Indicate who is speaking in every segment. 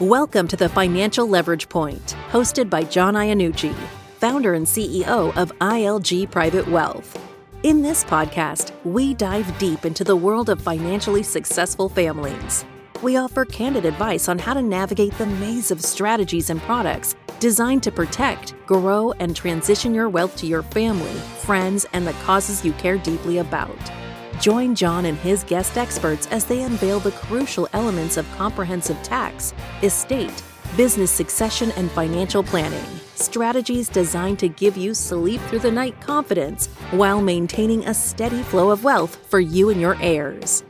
Speaker 1: Welcome to the Financial Leverage Point, hosted by John Iannucci, founder and CEO of ILG Private Wealth. In this podcast, we dive deep into the world of financially successful families. We offer candid advice on how to navigate the maze of strategies and products designed to protect, grow, and transition your wealth to your family, friends, and the causes you care deeply about. Join John and his guest experts as they unveil the crucial elements of comprehensive tax, estate, business succession, and financial planning. Strategies designed to give you sleep through the night confidence while maintaining a steady flow of wealth for you and your heirs.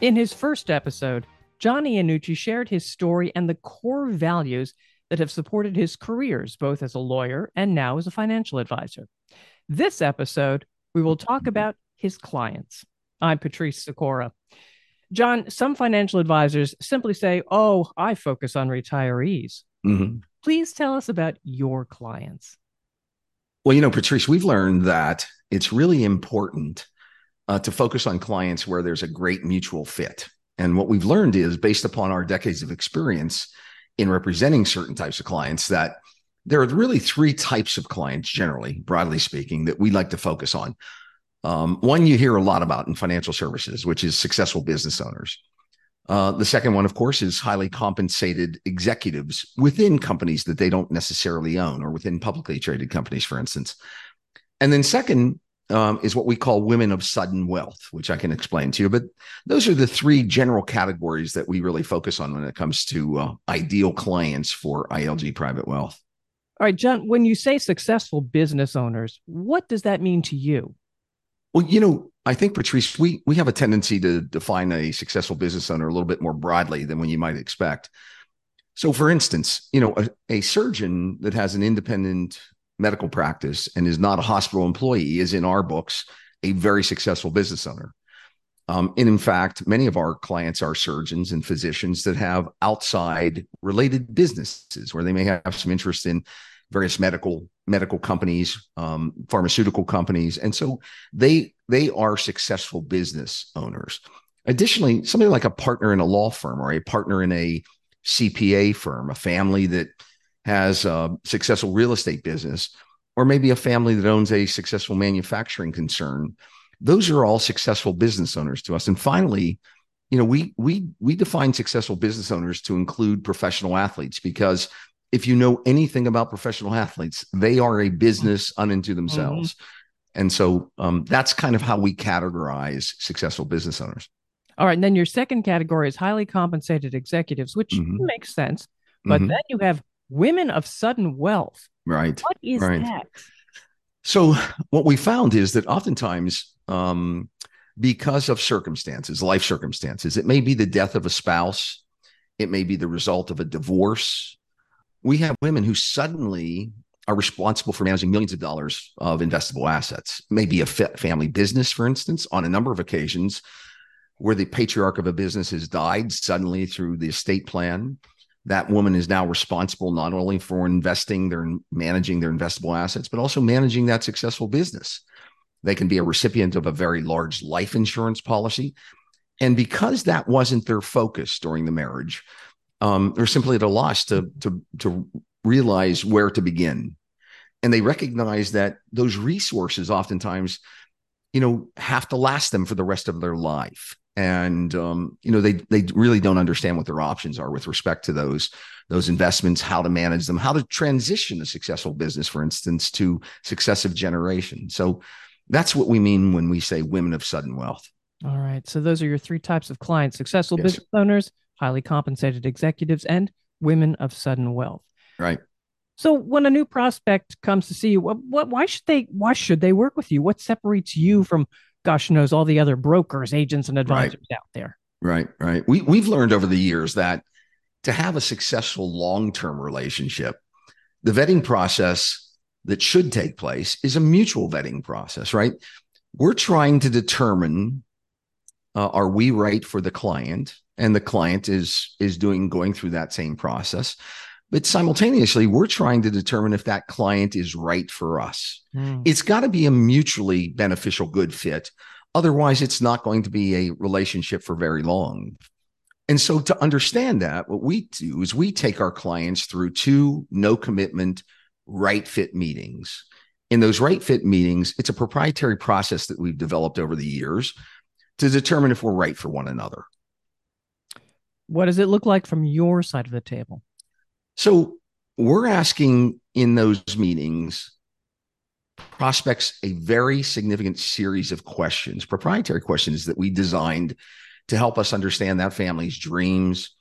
Speaker 2: In his first episode, John Iannucci shared his story and the core values that have supported his careers, both as a lawyer and now as a financial advisor. This episode, we will talk about his clients. I'm Patrice Sikora. John, some financial advisors simply say, Oh, I focus on retirees. Mm-hmm. Please tell us about your clients.
Speaker 3: Well, you know, Patrice, we've learned that it's really important uh, to focus on clients where there's a great mutual fit. And what we've learned is based upon our decades of experience in representing certain types of clients that there are really three types of clients, generally, broadly speaking, that we like to focus on. Um, one you hear a lot about in financial services, which is successful business owners. Uh, the second one, of course, is highly compensated executives within companies that they don't necessarily own or within publicly traded companies, for instance. And then, second, um, is what we call women of sudden wealth, which I can explain to you. But those are the three general categories that we really focus on when it comes to uh, ideal clients for ILG Private Wealth.
Speaker 2: All right, John, when you say successful business owners, what does that mean to you?
Speaker 3: Well, you know, I think Patrice, we we have a tendency to define a successful business owner a little bit more broadly than when you might expect. So, for instance, you know, a, a surgeon that has an independent medical practice and is not a hospital employee is, in our books, a very successful business owner. Um, and in fact, many of our clients are surgeons and physicians that have outside related businesses where they may have some interest in various medical medical companies, um, pharmaceutical companies, and so they they are successful business owners. Additionally, somebody like a partner in a law firm or a partner in a CPA firm, a family that has a successful real estate business, or maybe a family that owns a successful manufacturing concern those are all successful business owners to us. And finally, you know, we we we define successful business owners to include professional athletes because if you know anything about professional athletes, they are a business unto themselves. Mm-hmm. And so um, that's kind of how we categorize successful business owners.
Speaker 2: All right. And then your second category is highly compensated executives, which mm-hmm. makes sense. But mm-hmm. then you have women of sudden wealth.
Speaker 3: Right.
Speaker 2: What is
Speaker 3: right.
Speaker 2: that?
Speaker 3: So what we found is that oftentimes um, because of circumstances, life circumstances. It may be the death of a spouse, it may be the result of a divorce. We have women who suddenly are responsible for managing millions of dollars of investable assets. Maybe a family business, for instance, on a number of occasions where the patriarch of a business has died suddenly through the estate plan. That woman is now responsible not only for investing their managing their investable assets, but also managing that successful business. They can be a recipient of a very large life insurance policy. And because that wasn't their focus during the marriage, um, they're simply at a loss to, to, to realize where to begin. And they recognize that those resources oftentimes, you know, have to last them for the rest of their life. And um, you know, they they really don't understand what their options are with respect to those those investments, how to manage them, how to transition a successful business, for instance, to successive generations. So that's what we mean when we say women of sudden wealth.
Speaker 2: All right. So those are your three types of clients successful yes. business owners, highly compensated executives, and women of sudden wealth.
Speaker 3: Right.
Speaker 2: So when a new prospect comes to see you, what, what why should they why should they work with you? What separates you from gosh knows all the other brokers, agents, and advisors right. out there?
Speaker 3: Right, right. We we've learned over the years that to have a successful long-term relationship, the vetting process that should take place is a mutual vetting process, right? We're trying to determine uh, are we right for the client, and the client is is doing going through that same process. But simultaneously, we're trying to determine if that client is right for us. Mm. It's got to be a mutually beneficial good fit. Otherwise, it's not going to be a relationship for very long. And so, to understand that, what we do is we take our clients through two no commitment, right fit meetings. In those right fit meetings, it's a proprietary process that we've developed over the years to determine if we're right for one another.
Speaker 2: What does it look like from your side of the table?
Speaker 3: So, we're asking in those meetings prospects a very significant series of questions, proprietary questions that we designed to help us understand that family's dreams,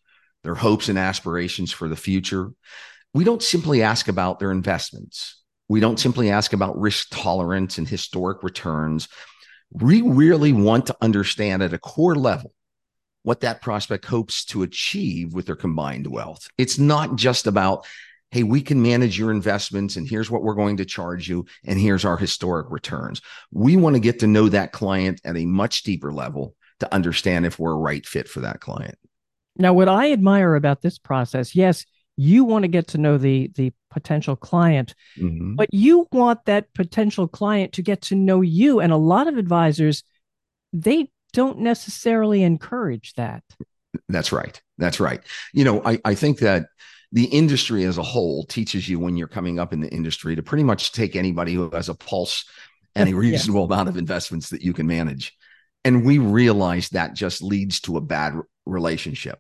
Speaker 3: their hopes and aspirations for the future. We don't simply ask about their investments. We don't simply ask about risk tolerance and historic returns. We really want to understand at a core level what that prospect hopes to achieve with their combined wealth. It's not just about, hey, we can manage your investments and here's what we're going to charge you and here's our historic returns. We want to get to know that client at a much deeper level to understand if we're a right fit for that client.
Speaker 2: Now, what I admire about this process, yes, you want to get to know the the potential client, mm-hmm. but you want that potential client to get to know you. And a lot of advisors, they don't necessarily encourage that.
Speaker 3: That's right. That's right. You know, I, I think that the industry as a whole teaches you when you're coming up in the industry to pretty much take anybody who has a pulse and a reasonable yeah. amount of investments that you can manage. And we realize that just leads to a bad relationship.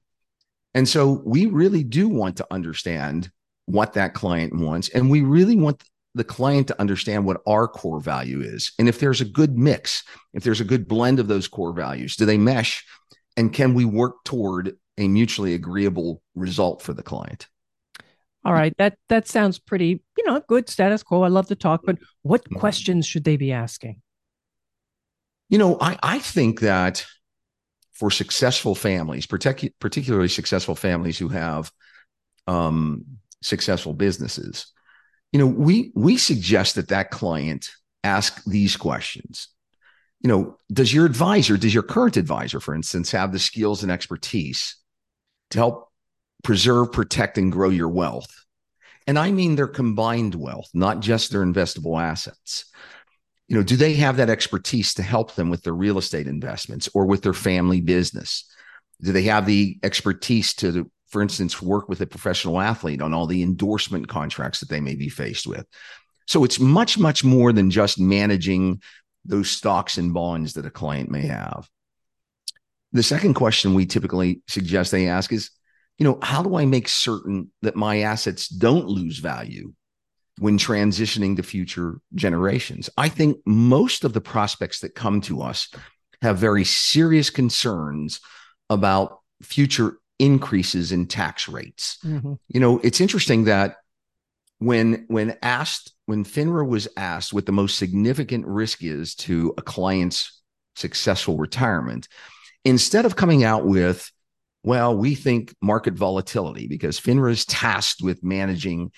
Speaker 3: And so we really do want to understand what that client wants. And we really want the client to understand what our core value is. And if there's a good mix, if there's a good blend of those core values, do they mesh? And can we work toward a mutually agreeable result for the client?
Speaker 2: All right, that that sounds pretty, you know, good status quo. I love to talk, but what mm-hmm. questions should they be asking?
Speaker 3: You know, I, I think that for successful families, partic- particularly successful families who have um, successful businesses, you know, we we suggest that that client ask these questions. You know, does your advisor, does your current advisor, for instance, have the skills and expertise to help preserve, protect, and grow your wealth? And I mean their combined wealth, not just their investable assets you know do they have that expertise to help them with their real estate investments or with their family business do they have the expertise to for instance work with a professional athlete on all the endorsement contracts that they may be faced with so it's much much more than just managing those stocks and bonds that a client may have the second question we typically suggest they ask is you know how do i make certain that my assets don't lose value when transitioning to future generations. I think most of the prospects that come to us have very serious concerns about future increases in tax rates. Mm-hmm. You know, it's interesting that when when asked when FINRA was asked what the most significant risk is to a client's successful retirement, instead of coming out with, well, we think market volatility because FINRA is tasked with managing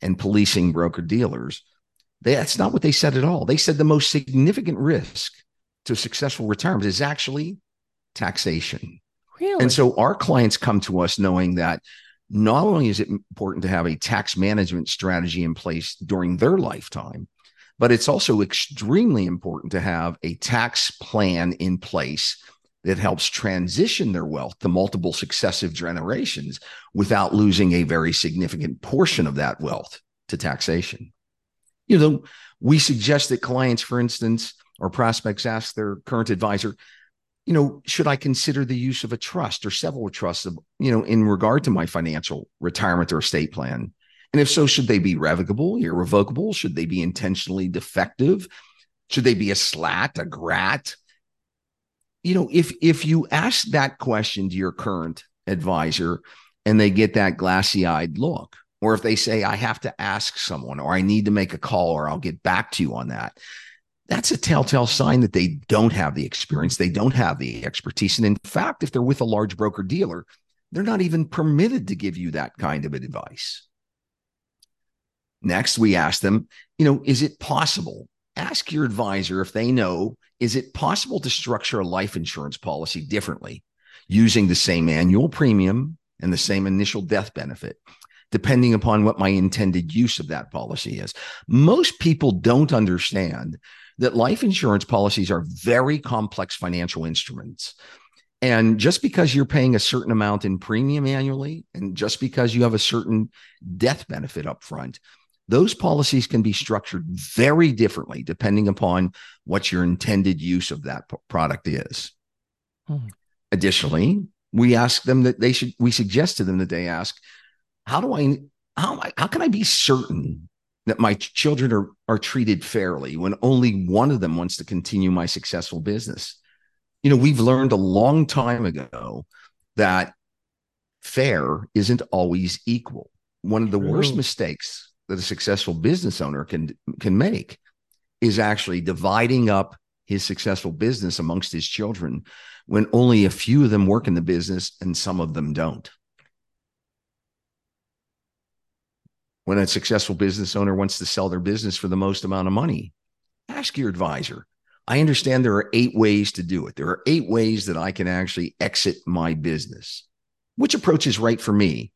Speaker 3: and policing broker dealers. That's not what they said at all. They said the most significant risk to successful retirement is actually taxation.
Speaker 2: Really?
Speaker 3: And so our clients come to us knowing that not only is it important to have a tax management strategy in place during their lifetime, but it's also extremely important to have a tax plan in place that helps transition their wealth to multiple successive generations without losing a very significant portion of that wealth to taxation. You know, we suggest that clients, for instance, or prospects ask their current advisor, you know, should I consider the use of a trust or several trusts, you know, in regard to my financial retirement or estate plan? And if so, should they be revocable, irrevocable? Should they be intentionally defective? Should they be a SLAT, a GRAT, you know, if if you ask that question to your current advisor and they get that glassy-eyed look, or if they say, I have to ask someone, or I need to make a call, or I'll get back to you on that, that's a telltale sign that they don't have the experience, they don't have the expertise. And in fact, if they're with a large broker dealer, they're not even permitted to give you that kind of advice. Next, we ask them, you know, is it possible ask your advisor if they know is it possible to structure a life insurance policy differently using the same annual premium and the same initial death benefit depending upon what my intended use of that policy is most people don't understand that life insurance policies are very complex financial instruments. And just because you're paying a certain amount in premium annually, and just because you have a certain death benefit up front, those policies can be structured very differently depending upon what your intended use of that product is. Hmm. Additionally, we ask them that they should, we suggest to them that they ask, how do I, how, how can I be certain that my children are, are treated fairly when only one of them wants to continue my successful business? You know, we've learned a long time ago that fair isn't always equal. One of the True. worst mistakes that a successful business owner can can make is actually dividing up his successful business amongst his children when only a few of them work in the business and some of them don't. When a successful business owner wants to sell their business for the most amount of money, ask your advisor. I understand there are eight ways to do it. There are eight ways that I can actually exit my business. Which approach is right for me?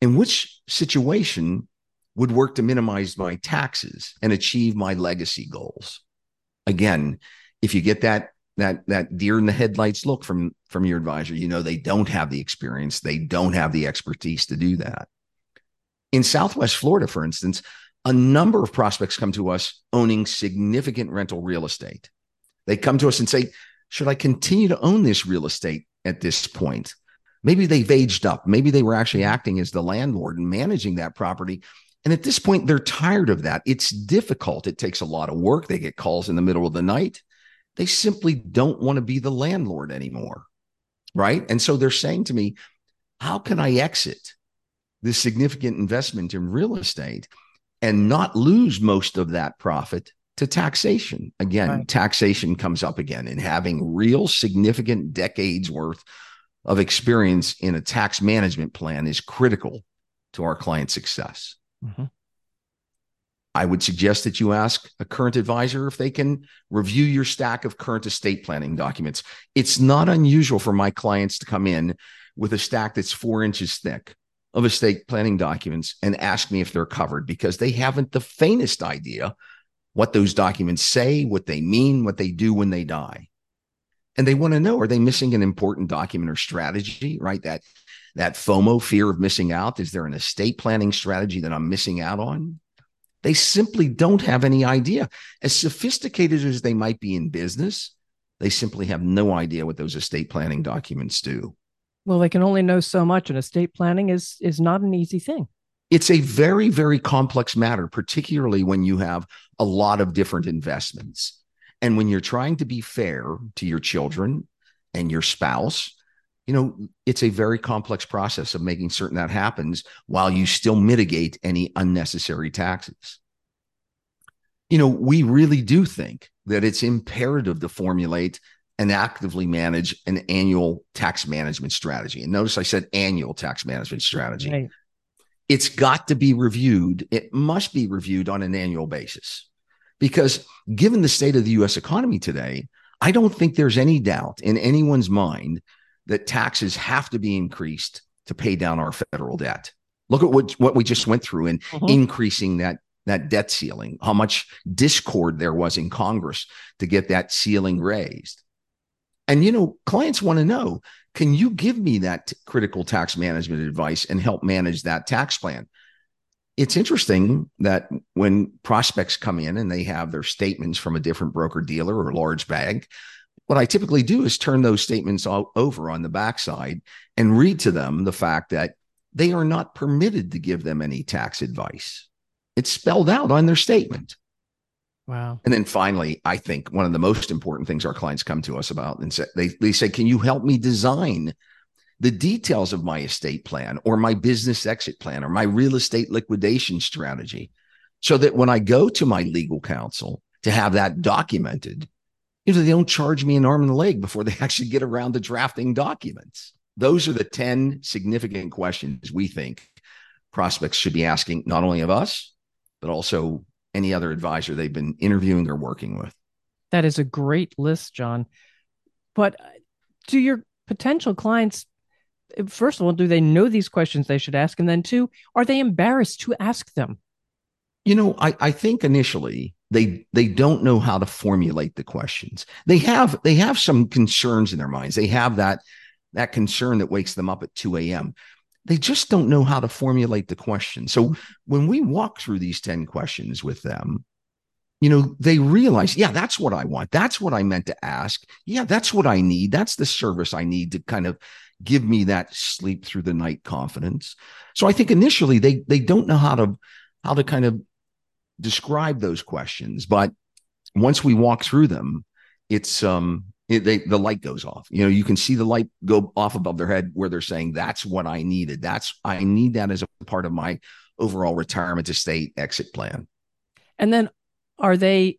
Speaker 3: And which situation would work to minimize my taxes and achieve my legacy goals? Again, if you get that that that deer in the headlights look from from your advisor, you know they don't have the experience, they don't have the expertise to do that. In Southwest Florida, for instance, a number of prospects come to us owning significant rental real estate. They come to us and say, Should I continue to own this real estate at this point? Maybe they've aged up. Maybe they were actually acting as the landlord and managing that property. And at this point, they're tired of that. It's difficult. It takes a lot of work. They get calls in the middle of the night. They simply don't want to be the landlord anymore. Right. And so they're saying to me, How can I exit this significant investment in real estate and not lose most of that profit to taxation. Again, right. taxation comes up again, and having real significant decades worth of experience in a tax management plan is critical to our client success. Mm-hmm. I would suggest that you ask a current advisor if they can review your stack of current estate planning documents. It's not unusual for my clients to come in with a stack that's four inches thick of estate planning documents and ask me if they're covered because they haven't the faintest idea what those documents say, what they mean, what they do when they die. And they want to know are they missing an important document or strategy, right? That that FOMO, fear of missing out, is there an estate planning strategy that I'm missing out on? They simply don't have any idea. As sophisticated as they might be in business, they simply have no idea what those estate planning documents do.
Speaker 2: Well, they can only know so much, and estate planning is is not an easy thing
Speaker 3: it's a very, very complex matter, particularly when you have a lot of different investments. And when you're trying to be fair to your children and your spouse, you know, it's a very complex process of making certain that happens while you still mitigate any unnecessary taxes. You know, we really do think that it's imperative to formulate and actively manage an annual tax management strategy. And notice I said annual tax management strategy. Right it's got to be reviewed. It must be reviewed on an annual basis because given the state of the US economy today, I don't think there's any doubt in anyone's mind that taxes have to be increased to pay down our federal debt. Look at what, what we just went through in mm-hmm. increasing that, that debt ceiling, how much discord there was in Congress to get that ceiling raised. And, you know, clients want to know can you give me that t- critical tax management advice and help manage that tax plan? It's interesting that when prospects come in and they have their statements from a different broker dealer or large bank, what I typically do is turn those statements all over on the backside and read to them the fact that they are not permitted to give them any tax advice. It's spelled out on their statement.
Speaker 2: Wow.
Speaker 3: And then finally, I think one of the most important things our clients come to us about and say, they, they say, Can you help me design the details of my estate plan or my business exit plan or my real estate liquidation strategy so that when I go to my legal counsel to have that documented, you know, they don't charge me an arm and a leg before they actually get around to drafting documents. Those are the 10 significant questions we think prospects should be asking not only of us, but also any other advisor they've been interviewing or working with.
Speaker 2: That is a great list, John. But uh, do your potential clients, first of all, do they know these questions they should ask? And then, two, are they embarrassed to ask them?
Speaker 3: You know, I, I think initially they they don't know how to formulate the questions. They have they have some concerns in their minds. They have that that concern that wakes them up at 2 a.m. They just don't know how to formulate the question. So when we walk through these 10 questions with them, you know, they realize, yeah, that's what I want. That's what I meant to ask. Yeah, that's what I need. That's the service I need to kind of give me that sleep through the night confidence. So I think initially they they don't know how to how to kind of describe those questions, but once we walk through them, it's um they, the light goes off. You know, you can see the light go off above their head where they're saying, "That's what I needed. That's I need that as a part of my overall retirement estate exit plan."
Speaker 2: And then, are they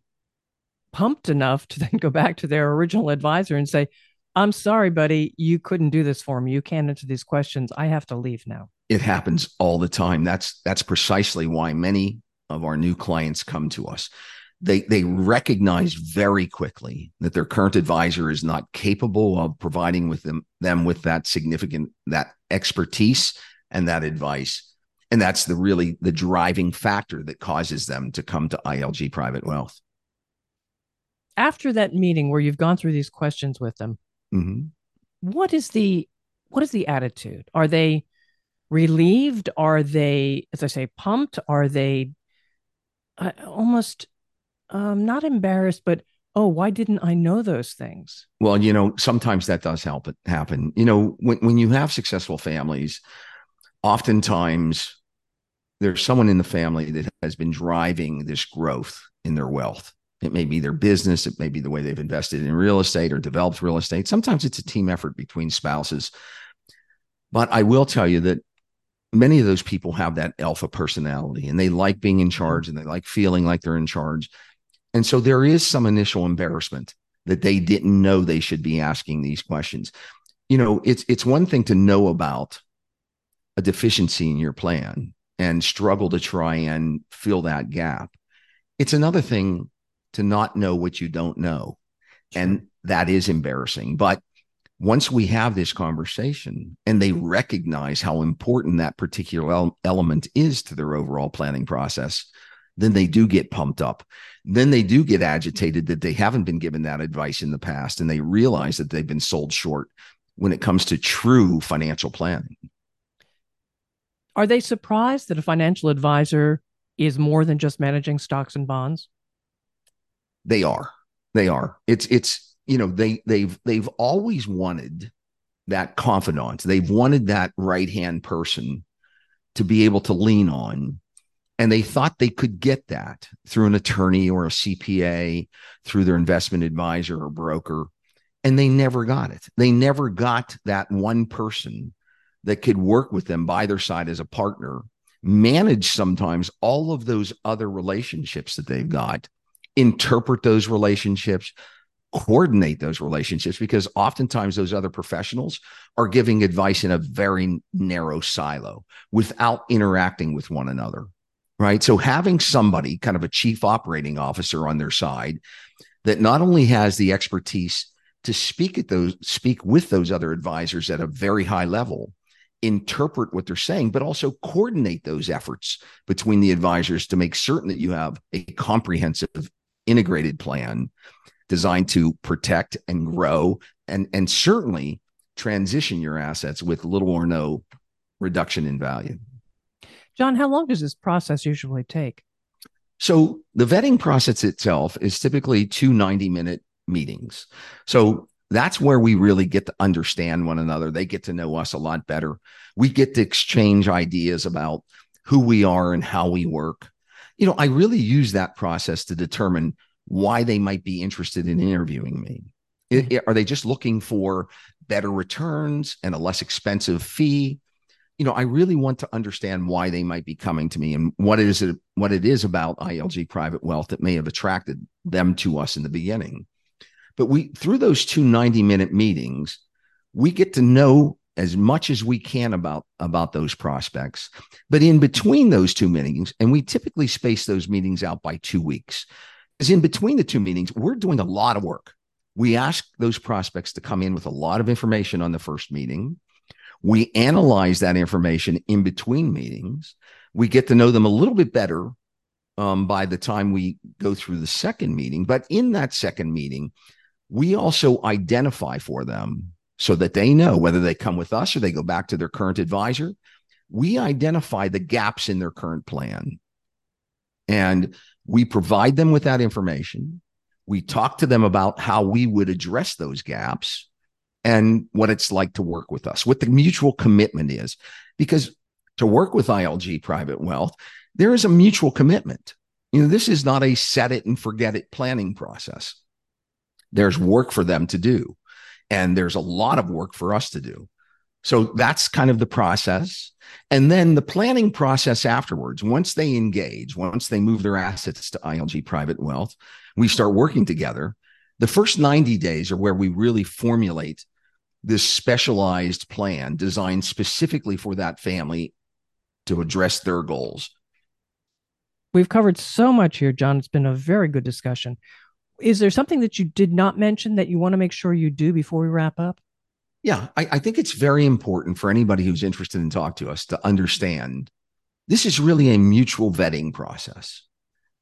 Speaker 2: pumped enough to then go back to their original advisor and say, "I'm sorry, buddy, you couldn't do this for me. You can't answer these questions. I have to leave now."
Speaker 3: It happens all the time. That's that's precisely why many of our new clients come to us they they recognize very quickly that their current advisor is not capable of providing with them them with that significant that expertise and that advice. And that's the really the driving factor that causes them to come to ILG private wealth.
Speaker 2: After that meeting where you've gone through these questions with them mm-hmm. what is the what is the attitude? Are they relieved? Are they as i say pumped? Are they uh, almost um, not embarrassed, but oh, why didn't I know those things?
Speaker 3: Well, you know, sometimes that does help it happen. You know, when when you have successful families, oftentimes there's someone in the family that has been driving this growth in their wealth. It may be their business, it may be the way they've invested in real estate or developed real estate. Sometimes it's a team effort between spouses. But I will tell you that many of those people have that alpha personality and they like being in charge and they like feeling like they're in charge. And so there is some initial embarrassment that they didn't know they should be asking these questions. You know, it's it's one thing to know about a deficiency in your plan and struggle to try and fill that gap. It's another thing to not know what you don't know. Sure. And that is embarrassing. But once we have this conversation and they recognize how important that particular element is to their overall planning process, then they do get pumped up. Then they do get agitated that they haven't been given that advice in the past and they realize that they've been sold short when it comes to true financial planning.
Speaker 2: Are they surprised that a financial advisor is more than just managing stocks and bonds?
Speaker 3: They are. They are. It's it's you know they they've they've always wanted that confidant. They've wanted that right-hand person to be able to lean on and they thought they could get that through an attorney or a CPA, through their investment advisor or broker. And they never got it. They never got that one person that could work with them by their side as a partner, manage sometimes all of those other relationships that they've got, interpret those relationships, coordinate those relationships, because oftentimes those other professionals are giving advice in a very narrow silo without interacting with one another right? So having somebody, kind of a chief operating officer on their side, that not only has the expertise to speak at those, speak with those other advisors at a very high level, interpret what they're saying, but also coordinate those efforts between the advisors to make certain that you have a comprehensive, integrated plan designed to protect and grow and, and certainly transition your assets with little or no reduction in value.
Speaker 2: John, how long does this process usually take?
Speaker 3: So the vetting process itself is typically two 90 minute meetings. So that's where we really get to understand one another. They get to know us a lot better. We get to exchange ideas about who we are and how we work. You know, I really use that process to determine why they might be interested in interviewing me. Mm-hmm. Are they just looking for better returns and a less expensive fee? You know, I really want to understand why they might be coming to me and what is it what it is about ILG private wealth that may have attracted them to us in the beginning. But we through those two 90 minute meetings, we get to know as much as we can about about those prospects. But in between those two meetings, and we typically space those meetings out by two weeks, is in between the two meetings, we're doing a lot of work. We ask those prospects to come in with a lot of information on the first meeting. We analyze that information in between meetings. We get to know them a little bit better um, by the time we go through the second meeting. But in that second meeting, we also identify for them so that they know whether they come with us or they go back to their current advisor. We identify the gaps in their current plan and we provide them with that information. We talk to them about how we would address those gaps and what it's like to work with us, what the mutual commitment is. Because to work with ILG Private Wealth, there is a mutual commitment. You know, this is not a set it and forget it planning process. There's work for them to do, and there's a lot of work for us to do. So that's kind of the process. And then the planning process afterwards, once they engage, once they move their assets to ILG Private Wealth, we start working together. The first 90 days are where we really formulate this specialized plan designed specifically for that family to address their goals.
Speaker 2: We've covered so much here, John. It's been a very good discussion. Is there something that you did not mention that you want to make sure you do before we wrap up?
Speaker 3: Yeah, I, I think it's very important for anybody who's interested in talk to us to understand this is really a mutual vetting process.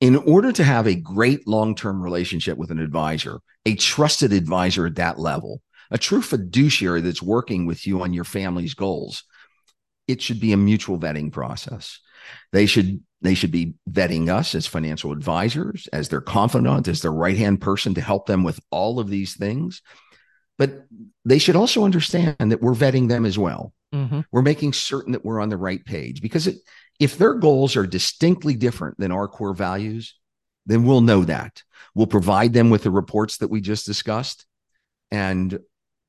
Speaker 3: In order to have a great long term relationship with an advisor, a trusted advisor at that level, a true fiduciary that's working with you on your family's goals, it should be a mutual vetting process. They should they should be vetting us as financial advisors, as their confidant, as their right hand person to help them with all of these things. But they should also understand that we're vetting them as well. Mm-hmm. We're making certain that we're on the right page because it, if their goals are distinctly different than our core values, then we'll know that. We'll provide them with the reports that we just discussed and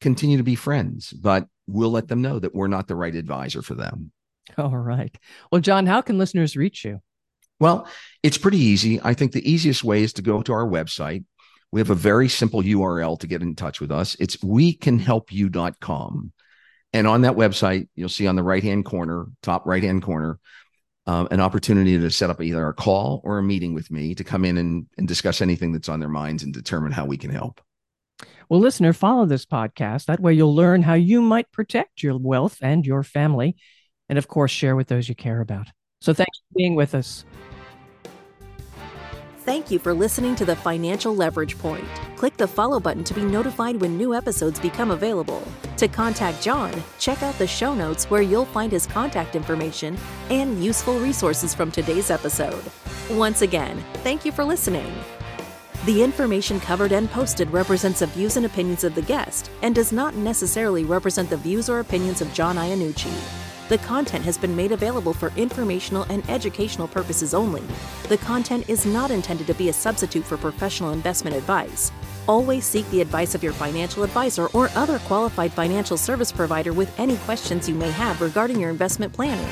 Speaker 3: continue to be friends, but we'll let them know that we're not the right advisor for them.
Speaker 2: All right. Well, John, how can listeners reach you?
Speaker 3: Well, it's pretty easy. I think the easiest way is to go to our website. We have a very simple URL to get in touch with us. It's wecanhelpyou.com. And on that website, you'll see on the right hand corner, top right hand corner, um, an opportunity to set up either a call or a meeting with me to come in and, and discuss anything that's on their minds and determine how we can help.
Speaker 2: Well, listener, follow this podcast. That way you'll learn how you might protect your wealth and your family. And of course, share with those you care about. So thanks for being with us.
Speaker 1: Thank you for listening to the Financial Leverage Point. Click the follow button to be notified when new episodes become available. To contact John, check out the show notes where you'll find his contact information and useful resources from today's episode. Once again, thank you for listening. The information covered and posted represents the views and opinions of the guest and does not necessarily represent the views or opinions of John Iannucci. The content has been made available for informational and educational purposes only. The content is not intended to be a substitute for professional investment advice. Always seek the advice of your financial advisor or other qualified financial service provider with any questions you may have regarding your investment planning.